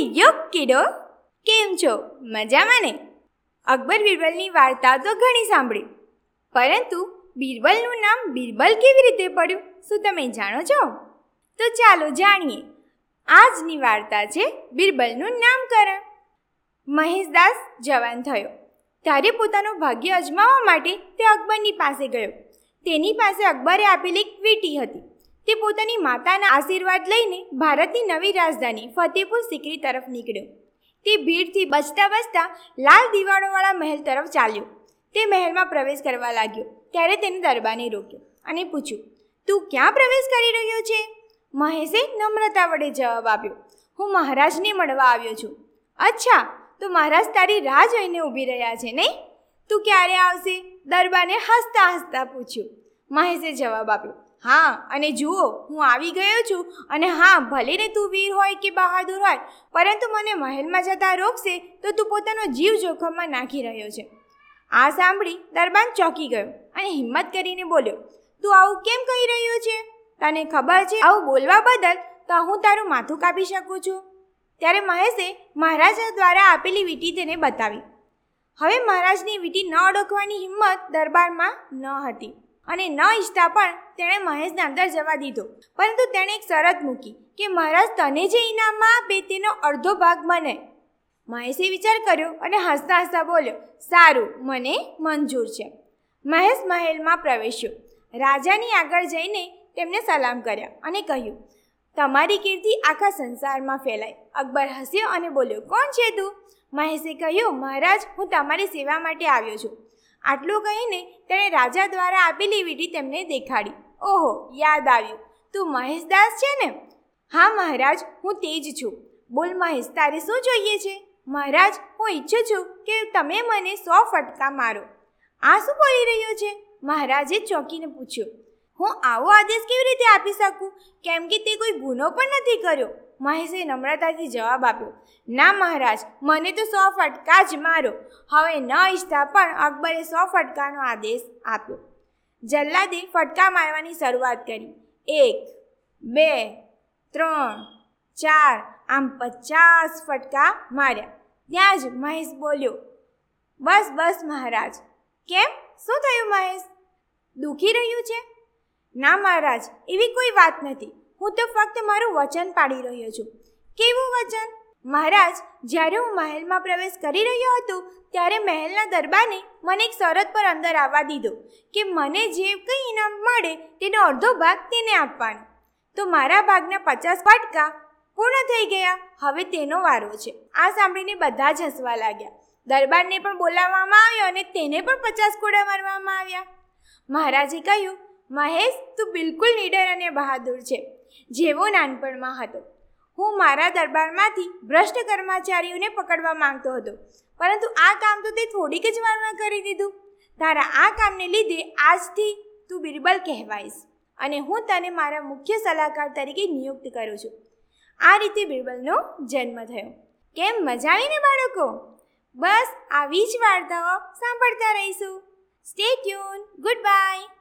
યો કીડો કેમ છો? મજામાં ને? અકબર બિરબલની વાર્તા તો ઘણી સાંભળી. પરંતુ બિરબલનું નામ બિરબલ કેવી રીતે પડ્યું, શું તમે જાણો છો? તો ચાલો જાણીએ. આજની વાર્તા છે બિરબલનું નામકરણ. મહેશદાસ જવાન થયો. ત્યારે પોતાનું ભાગ્ય અજમાવવા માટે તે અકબરની પાસે ગયો. તેની પાસે અકબરે આપેલી એક વીટી હતી. તે પોતાની માતાના આશીર્વાદ લઈને ભારતની નવી રાજધાની ફતેપુર સિકરી તરફ નીકળ્યો. તે ભીડથી બચતા બચતા લાલ દિવાળોવાળા મહેલ તરફ ચાલ્યો. તે મહેલમાં પ્રવેશ કરવા લાગ્યો. ત્યારે તેને દરબાને રોક્યો અને પૂછ્યું, તું ક્યાં પ્રવેશ કરી રહ્યો છે? મહેશે નમ્રતા વડે જવાબ આપ્યો, હું મહારાજને મળવા આવ્યો છું. અચ્છા, તો મહારાજ તારી રાહ જોઈને ઊભી રહ્યા છે નહીં? તું ક્યારે આવશે? દરબાને હસતા હસતા પૂછ્યું. મહેશે જવાબ આપ્યો. હા, અને જુઓ, હું આવી ગયો છું અને હા, ભલે ને તું વીર હોય કે બહાદુર હોય, પરંતુ મને મહેલમાં જતા રોકશે તો તું પોતાનો જીવ જોખમમાં નાખી રહ્યો છે. આ સાંભળી દરબાન ચોંકી ગયો અને હિંમત કરીને બોલ્યો, તું આવું કેમ કહી રહ્યો છે? તને ખબર છે, આવું બોલવા બદલ તો હું તારું માથું કાપી શકું છું. ત્યારે મહેશે મહારાજા દ્વારા આપેલી વીટી તેને બતાવી. હવે મહારાજની વીટી ન ઓળખવાની હિંમત દરબારમાં ન હતી. અને ન ઈચ્છતા પણ તેણે મહેશને અંદર જવા દીધો. પરંતુ તેણે એક શરત મૂકી કે મહારાજ તને જે ઇનામમાં આપે તેનો અડધો ભાગ મને. મહેશે વિચાર કર્યો અને હસતા હસતા બોલ્યો, સારું, મને મંજૂર છે. મહેશ મહેલમાં પ્રવેશ્યો. રાજાની આગળ જઈને તેમને સલામ કર્યા અને કહ્યું, તમારી કીર્તિ આખા સંસારમાં ફેલાય. અકબર હસ્યો અને બોલ્યો, કોણ છે તું? મહેશે કહ્યું, મહારાજ, હું તમારી સેવા માટે આવ્યો છું. આટલું કહીને તેણે રાજા દ્વારા આપેલી વીંટી તેમને દેખાડી. ઓહો, યાદ આવ્યું. તું મહેશદાસ છે ને? હા મહારાજ, હું તે જ છું. બોલ મહેશ, તારે શું જોઈએ છે? મહારાજ, હું ઈચ્છું છું કે તમે મને સો ફટકા મારો. આ શું બોલી રહ્યો છે? મહારાજે ચોંકીને પૂછ્યું. હું આવો આદેશ કેવી રીતે આપી શકું? કેમ કે તે કોઈ ગુનો પણ નથી કર્યો. મહેશે નમ્રતાથી જવાબ આપ્યો, ના મહારાજ, મને તો સો ફટકા જ મારો. હવે ન ઈચ્છતા પણ અકબરે સો ફટકાનો આદેશ આપ્યો. જલ્લાદે ફટકા મારવાની શરૂઆત કરી. એક, બે, ત્રણ, ચાર, આમ પચાસ ફટકા માર્યા. ત્યાં જ મહેશ બોલ્યો, બસ બસ મહારાજ. કેમ? શું થયું મહેશ? દુખી રહ્યું છે? ના મહારાજ, એવી કોઈ વાત નથી. હું તો ફક્ત મારું વચન પાડી રહ્યો છું. કેવું વચન? મહારાજ, જ્યારે હું મહેલમાં પ્રવેશ કરી રહ્યો હતો, ત્યારે મહેલના દરબારને મને એક શરત પર અંદર આવવા દીધો કે મને જે કંઈ ઇનામ મળે, તેનો અડધો ભાગ તેને આપવાનો. તો મારા ભાગના પચાસ ફટકા પૂર્ણ થઈ ગયા. હવે તેનો વારો છે. આ સાંભળીને બધા જ હસવા લાગ્યા. દરબારને પણ બોલાવવામાં આવ્યો અને તેને પણ પચાસ કોડા મારવામાં આવ્યા. મહારાજે કહ્યું મહેશ તું બિલકુલ નીડર અને બહાદુર છે, જેવો નાનપણમાં હતો. હું મારા દરબારમાંથી ભ્રષ્ટ કર્મચારીઓને પકડવા માંગતો હતો, પરંતુ આ કામ તો તે થોડીક જ વારમાં કરી દીધું. તારા આ કામને લીધે આજથી તું બિરબલ કહેવાઈશ અને હું તને મારા મુખ્ય સલાહકાર તરીકે નિયુક્ત કરું છું. આ રીતે બિરબલનો જન્મ થયો. કેમ મજા આવીને બાળકો? બસ આવી જ વાર્તાઓ સાંભળતા રહીશું. Stay tune good bye